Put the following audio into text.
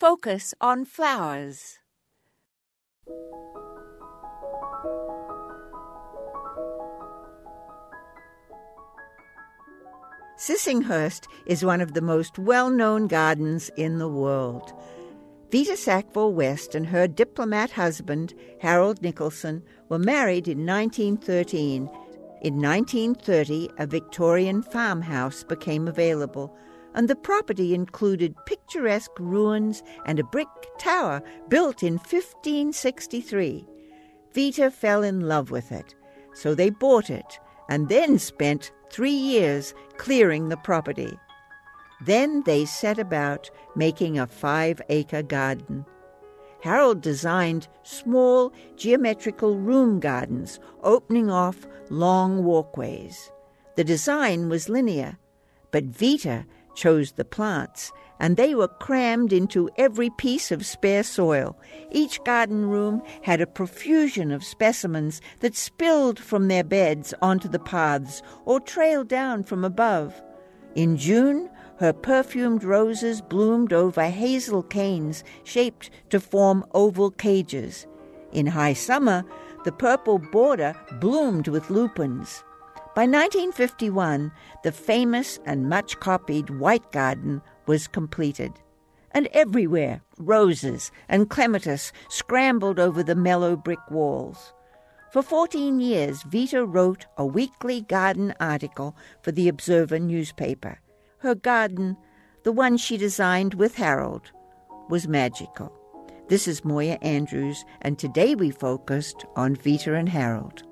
Focus on flowers. Sissinghurst is one of the most well known gardens in the world. Vita Sackville West and her diplomat husband, Harold Nicolson, were married in 1913. In 1930, a Victorian farmhouse became available, and the property included picturesque ruins and a brick tower built in 1563. Vita fell in love with it, so they bought it and then spent three years clearing the property. Then they set about making a five acre garden. Harold designed small geometrical room gardens opening off long walkways. The design was linear, but Vita chose the plants, and they were crammed into every piece of spare soil. Each garden room had a profusion of specimens that spilled from their beds onto the paths or trailed down from above. In June, her perfumed roses bloomed over hazel canes shaped to form oval cages. In high summer, the purple border bloomed with lupins. By 1951, the famous and much copied White Garden was completed. And everywhere, roses and clematis scrambled over the mellow brick walls. For 14 years, Vita wrote a weekly garden article for the Observer newspaper. Her garden, the one she designed with Harold, was magical. This is Moya Andrews, and today we focused on Vita and Harold.